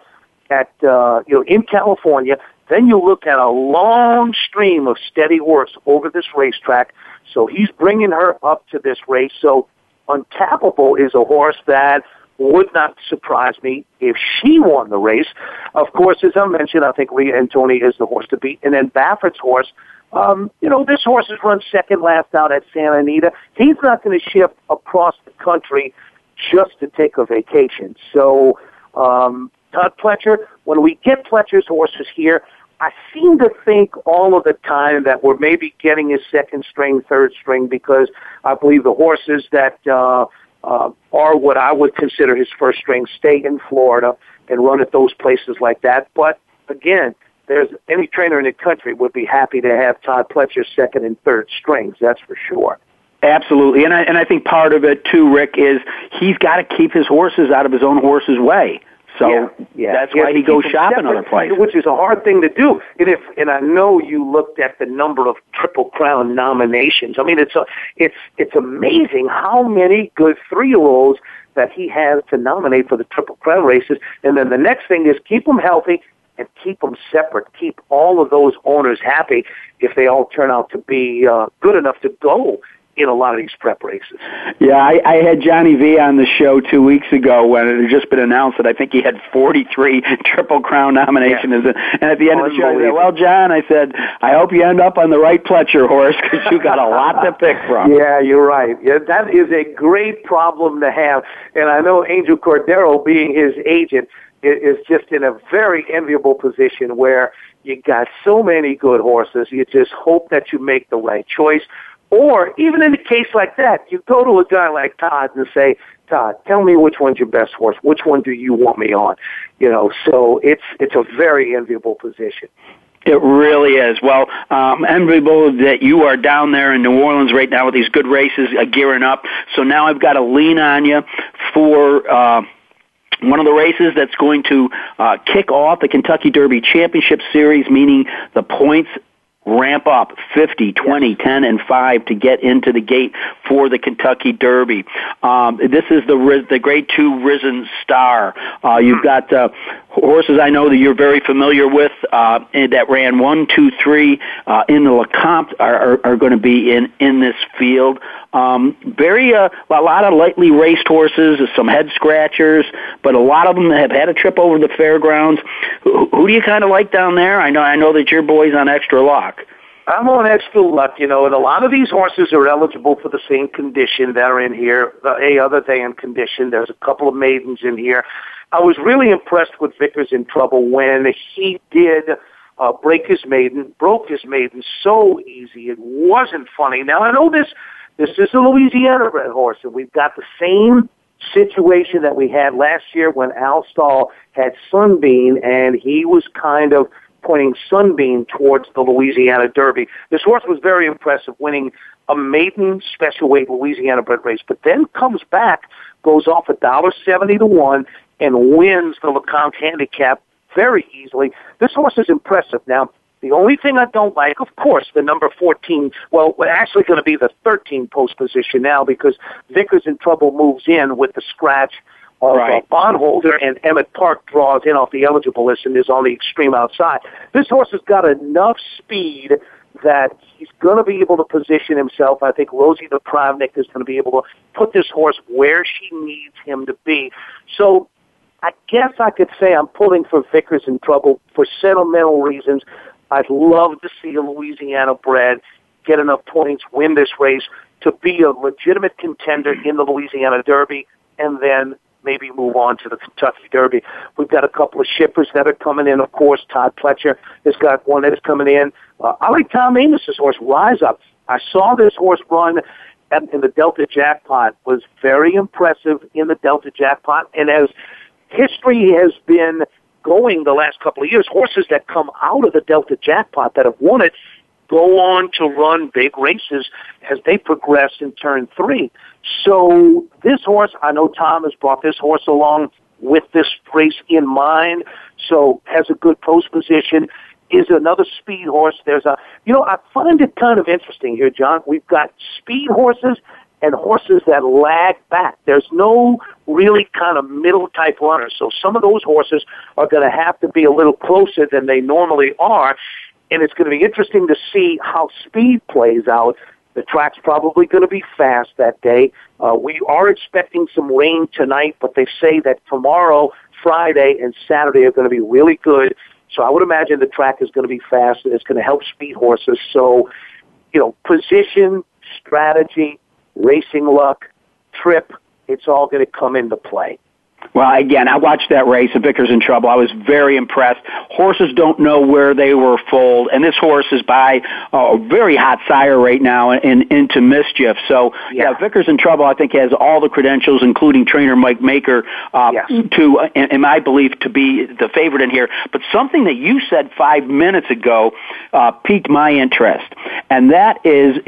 at uh, you know in California. Then you look at a long stream of steady works over this racetrack. So he's bringing her up to this race. So Untapable is a horse that would not surprise me if she won the race. Of course, as I mentioned, I think Ria Antonia is the horse to beat. And then Baffert's horse, um, you know, this horse has run second last out at Santa Anita. He's not going to ship across the country just to take a vacation. So, um, Todd Pletcher, when we get Pletcher's horses here, I seem to think all of the time that we're maybe getting his second string, third string, because I believe the horses that uh, uh, are what I would consider his first string stay in Florida and run at those places like that. But again, there's any trainer in the country would be happy to have Todd Pletcher's second and third strings. That's for sure. Absolutely, and I and I think part of it too, Rick, is he's got to keep his horses out of his own horse's way. So yeah, yeah. that's Yeah, why he goes shopping other places. which is a hard thing to do. And if and I know you looked at the number of Triple Crown nominations. I mean, it's a, it's it's amazing how many good three year olds that he has to nominate for the Triple Crown races. And then the next thing is keep them healthy and keep them separate. Keep all of those owners happy if they all turn out to be uh, good enough to go in a lot of these prep races. Yeah, I, I had Johnny V on the show two weeks ago when it had just been announced that I think he had 43 Triple Crown nominations. Yeah. And at the end of the show, I said, well, John, I said, I hope you end up on the right Pletcher horse because you got a lot to pick from. Yeah, you're right. Yeah, that is a great problem to have. And I know Angel Cordero, being his agent, is just in a very enviable position where you got so many good horses. You just hope that you make the right choice. Or even in a case like that, you go to a guy like Todd and say, Todd, tell me which one's your best horse. Which one do you want me on? You know, so it's it's a very enviable position. It really is. Well, um, enviable that you are down there in New Orleans right now with these good races uh, gearing up. So now I've got to lean on you for. Uh, one of the races that's going to uh, kick off the Kentucky Derby Championship Series, meaning the points ramp up 50, 20, 10, and 5 to get into the gate for the Kentucky Derby. Um, this is the the Grade 2 Risen Star. Uh, you've got uh, horses I know that you're very familiar with uh, that ran one, two, three uh, in the Lecomte are, are, are going to be in in this field. Um, very uh, a lot of lightly raced horses, some head scratchers, but a lot of them have had a trip over the fairgrounds. Who, who do you kind of like down there? I know I know that your boy's on extra luck. I'm on extra luck, you know, and a lot of these horses are eligible for the same condition that are in here, the A other than condition. There's a couple of maidens in here. I was really impressed with Vicar's in Trouble when he did uh, break his maiden, broke his maiden so easy. It wasn't funny. Now I know this this is a Louisiana bred horse, and we've got the same situation that we had last year when Al Stall had Sunbeam, and he was kind of pointing Sunbeam towards the Louisiana Derby. This horse was very impressive, winning a maiden special weight Louisiana bred race, but then comes back, goes off a dollar seventy to one, and wins the Lecomte handicap very easily. This horse is impressive. Now, the only thing I don't like, of course, the number 14, well, we're actually going to be the 13 post position now because Vicar's in Trouble moves in with the scratch of right. uh, bondholder and Emmett Park draws in off the eligible list and is on the extreme outside. This horse has got enough speed that he's going to be able to position himself. I think Rosie Napravnik is going to be able to put this horse where she needs him to be. So I guess I could say I'm pulling for Vicar's in Trouble for sentimental reasons. I'd love to see a Louisiana bred get enough points, win this race to be a legitimate contender in the Louisiana Derby, and then maybe move on to the Kentucky Derby. We've got a couple of shippers that are coming in. Of course, Todd Pletcher has got one that is coming in. Uh, I like Tom Amoss's horse, Rise Up. I saw this horse run at, in the Delta Jackpot. Was very impressive in the Delta Jackpot, and as history has been going the last couple of years. Horses that come out of the Delta jackpot that have won it go on to run big races as they progress in turn three. So this horse, I know Tom has brought this horse along with this race in mind, so has a good post position, is another speed horse. There's a, you know, I find it kind of interesting here, John. We've got speed horses and horses that lag back. There's no really kind of middle type runners. So some of those horses are going to have to be a little closer than they normally are. And it's going to be interesting to see how speed plays out. The track's probably going to be fast that day. Uh, we are expecting some rain tonight, but they say that tomorrow, Friday, and Saturday are going to be really good. So I would imagine the track is going to be fast and it's going to help speed horses. So, you know, position, strategy, racing luck, trip, it's all going to come into play. Well, again, I watched that race of Vicar's in Trouble. I was very impressed. Horses don't know where they were foaled, and this horse is by a very hot sire right now and into mischief. So, yeah. yeah, Vicar's in Trouble, I think, has all the credentials, including trainer Mike Maker, uh, yes. to, in, in my belief, to be the favorite in here. But something that you said five minutes ago uh, piqued my interest, and that is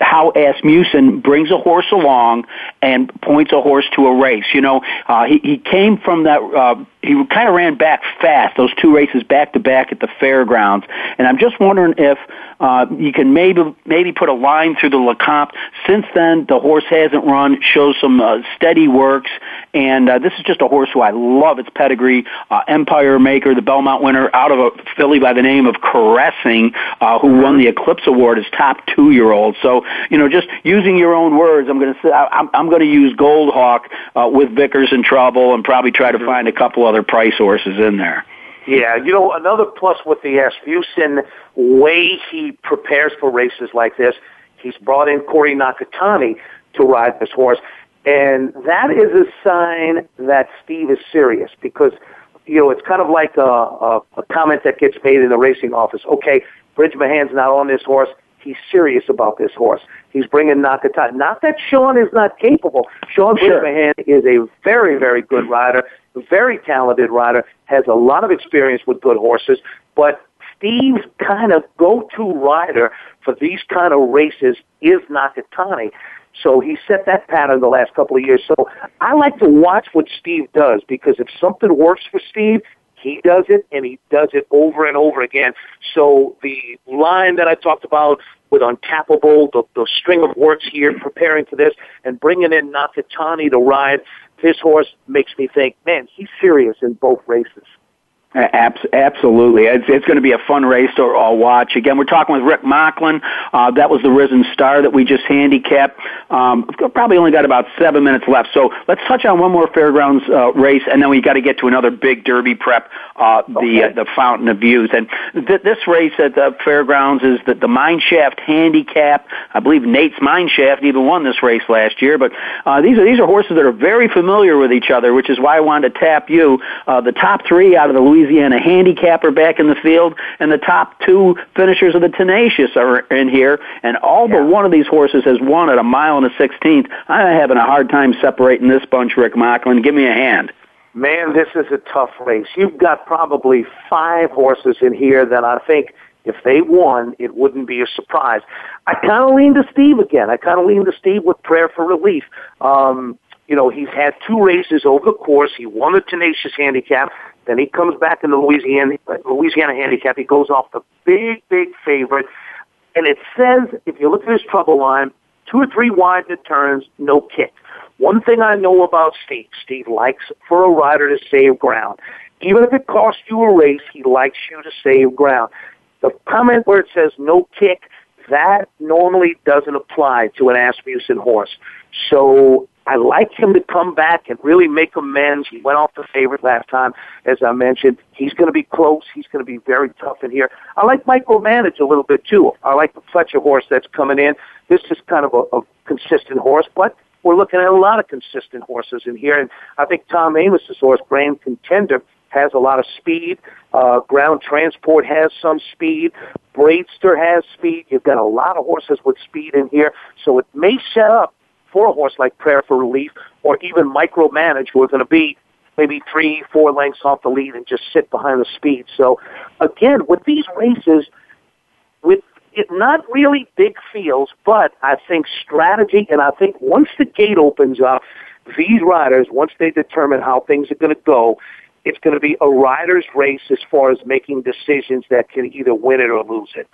how Asmussen brings a horse along and points a horse to a race. You know, uh, he, he came from that uh, he kind of ran back fast those two races back to back at the fairgrounds, and I'm just wondering if uh, you can maybe maybe put a line through the Lecomte. Since then, the horse hasn't run, shows some uh, steady works, and uh, this is just a horse who I love its pedigree. Uh, Empire Maker, the Belmont winner, out of a filly by the name of Caressing, uh, who won the Eclipse Award as top two-year-old. So you know, just using your own words, I'm going to say I'm, I'm going to use Goldhawk uh, with Vicar's in Trouble, and probably try to find a couple other price horses in there. Yeah, you know, another plus with the Asmussen way he prepares for races like this, he's brought in Corey Nakatani to ride this horse. And that is a sign that Steve is serious because, you know, it's kind of like a, a, a comment that gets made in the racing office. Okay, Bridgmohan's not on this horse. He's serious about this horse. He's bringing Nakatani. Not that Sean is not capable. Sean sure. Is a very, very good rider, very talented rider, has a lot of experience with good horses, but Steve's kind of go-to rider for these kind of races is Nakatani. So he set that pattern the last couple of years. So I like to watch what Steve does because if something works for Steve, he does it and he does it over and over again. So the line that I talked about with Untapable, the, the string of works here preparing for this and bringing in Nakatani to ride this horse makes me think, man, he's serious in both races. Absolutely. It's, it's going to be a fun race to all watch. Again, we're talking with Rick Mocklin. Uh, that was the Risen Star that we just handicapped. Um, probably only got about seven minutes left. So let's touch on one more fairgrounds uh, race, and then we got to get to another big Derby prep, uh, the okay. uh, the Fountain of Youth. And th- this race at the fairgrounds is the, the Mineshaft Handicap. I believe Nate's Mineshaft even won this race last year. But uh, these are these are horses that are very familiar with each other, which is why I wanted to tap you. Uh, the top three out of the Louis Louisiana handicapper back in the field, and the top two finishers of the Tenacious are in here, and all yeah. but one of these horses has won at a mile and a sixteenth. I'm having a hard time separating this bunch, Rick Mocklin. Give me a hand. Man, this is a tough race. You've got probably five horses in here that I think if they won, it wouldn't be a surprise. I kind of lean to Steve again. I kind of lean to Steve with prayer for relief. Um, you know, he's had two races over the course. He won the tenacious handicap. Then he comes back in the Louisiana Louisiana handicap. He goes off the big, big favorite. And it says, if you look at his trouble line, two or three wide in turns, no kick. One thing I know about Steve, Steve likes for a rider to save ground. Even if it costs you a race, he likes you to save ground. The comment where it says no kick, that normally doesn't apply to an Asmussen horse. So I like him to come back and really make amends. He went off the favorite last time, as I mentioned. He's going to be close. He's going to be very tough in here. I like micromanage a little bit too. I like the Pletcher horse that's coming in. This is kind of a, a consistent horse, but we're looking at a lot of consistent horses in here. And I think Tom Amoss's horse, Grand Contender, has a lot of speed. Uh, ground transport has some speed. Bradester has speed. You've got a lot of horses with speed in here. So it may set up for a horse like Prayer for Relief or even micromanage who are going to be maybe three, four lengths off the lead and just sit behind the speed. So again, with these races, with it not really big fields, but I think strategy and I think once the gate opens up, these riders, once they determine how things are going to go, it's going to be a rider's race as far as making decisions that can either win it or lose it.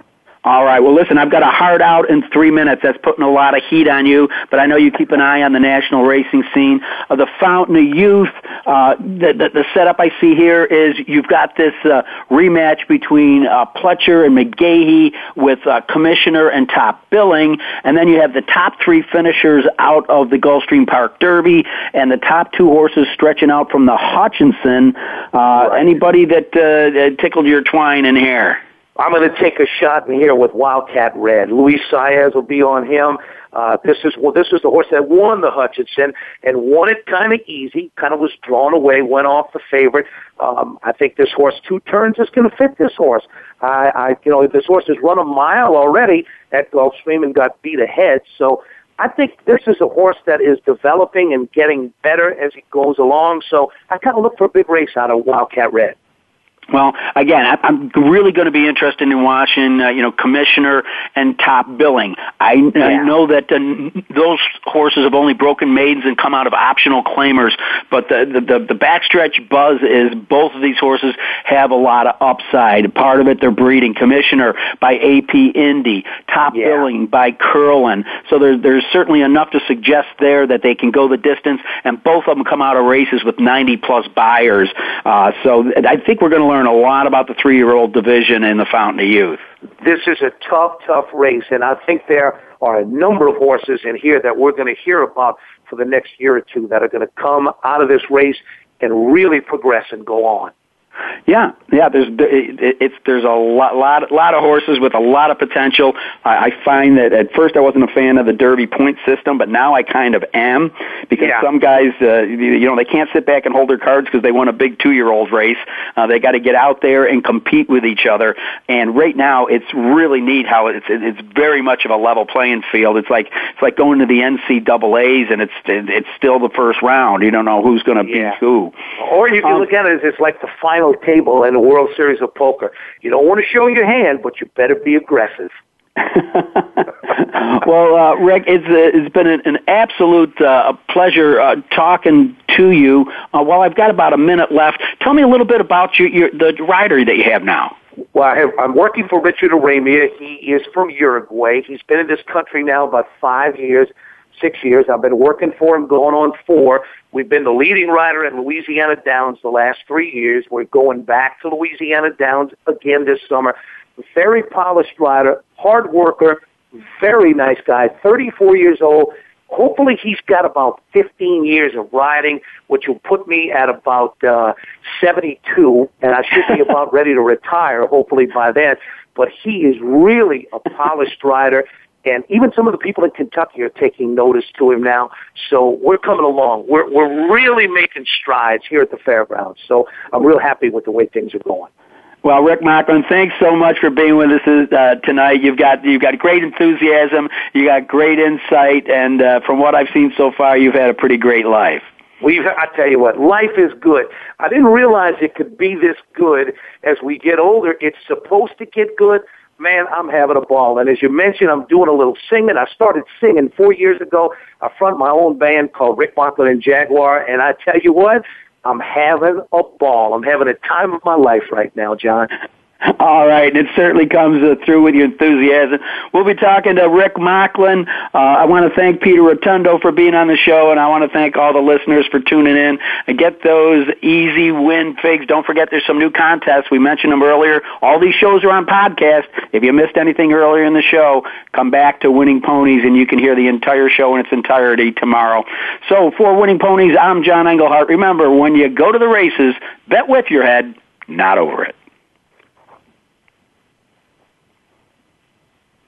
All right. Well, listen, I've got a hard out in three minutes. That's putting a lot of heat on you, but I know you keep an eye on the national racing scene. Uh, the Fountain of Youth, uh, the, the, the setup I see here is you've got this uh, rematch between uh, Pletcher and McGaughey with uh, Commissioner and Top Billing, and then you have the top three finishers out of the Gulfstream Park Derby, and the top two horses stretching out from the Hutcheson. Uh, right. Anybody that uh, tickled your twine in here? I'm going to take a shot in here with Wildcat Red. Luis Saez will be on him. Uh, this is well, this is the horse that won the Hutcheson and won it kind of easy. Kind of was drawn away, went off the favorite. Um, I think this horse two turns is going to fit this horse. I, I, you know, this horse has run a mile already at Gulfstream and got beat ahead. So I think this is a horse that is developing and getting better as he goes along. So I kind of look for a big race out of Wildcat Red. Well, again, I'm really going to be interested in watching, uh, you know, Commissioner and Top Billing. I, yeah. I know that uh, those horses have only broken maidens and come out of optional claimers, but the, the the the backstretch buzz is both of these horses have a lot of upside. Part of it, they're breeding. Commissioner by AP Indy, Top yeah. Billing by Curlin. So there's there's certainly enough to suggest there that they can go the distance, and both of them come out of races with 90 plus Beyers. Uh, so I think we're going to learn learn a lot about the three-year-old division in the Fountain of Youth. This is a tough, tough race, and I think there are a number of horses in here that we're going to hear about for the next year or two that are going to come out of this race and really progress and go on. Yeah, yeah. There's it's there's a lot lot lot of horses with a lot of potential. I, I find that at first I wasn't a fan of the Derby point system, but now I kind of am because yeah. some guys, uh, you know, they can't sit back and hold their cards because they want a big two year old race. Uh, they got to get out there and compete with each other. And right now, it's really neat how it's it's very much of a level playing field. It's like it's like going to the NCAA's and it's it's still the first round. You don't know who's going to yeah. beat who. Or you can um, look at it as it's like the final final table in the World Series of Poker. You don't want to show your hand, but you better be aggressive. well, uh, Rick, it's uh, it's been an, an absolute uh, pleasure uh, talking to you. Uh, while I've got about a minute left, tell me a little bit about your, your the rider that you have now. Well, I have, I'm working for Richard Eramia. He is from Uruguay. He's been in this country now about five years, six years. I've been working for him, going on four. We've been the leading rider in Louisiana Downs the last three years. We're going back to Louisiana Downs again this summer. Very polished rider, hard worker, very nice guy, 34 years old. Hopefully he's got about 15 years of riding, which will put me at about uh, 72, and I should be about ready to retire, hopefully by then. But he is really a polished rider. And even some of the people in Kentucky are taking notice to him now. So we're coming along. We're, we're really making strides here at the fairgrounds. So I'm real happy with the way things are going. Well, Rick Mocklin, thanks so much for being with us uh, tonight. You've got you've got great enthusiasm, you got great insight, and uh, from what I've seen so far, you've had a pretty great life. We, I tell you what, life is good. I didn't realize it could be this good as we get older. It's supposed to get good, man, I'm having a ball. And as you mentioned, I'm doing a little singing. I started singing four years ago. I front my own band called Rick Mocklin and Jaguar. And I tell you what, I'm having a ball. I'm having a time of my life right now, John. All right, it certainly comes uh, through with your enthusiasm. We'll be talking to Rick Mocklin. Uh, I want to thank Peter Rotondo for being on the show, and I want to thank all the listeners for tuning in. And get those easy win figs. Don't forget, there's some new contests. We mentioned them earlier. All these shows are on podcast. If you missed anything earlier in the show, come back to Winning Ponies, and you can hear the entire show in its entirety tomorrow. So, for Winning Ponies, I'm John Englehart. Remember, when you go to the races, bet with your head, not over it.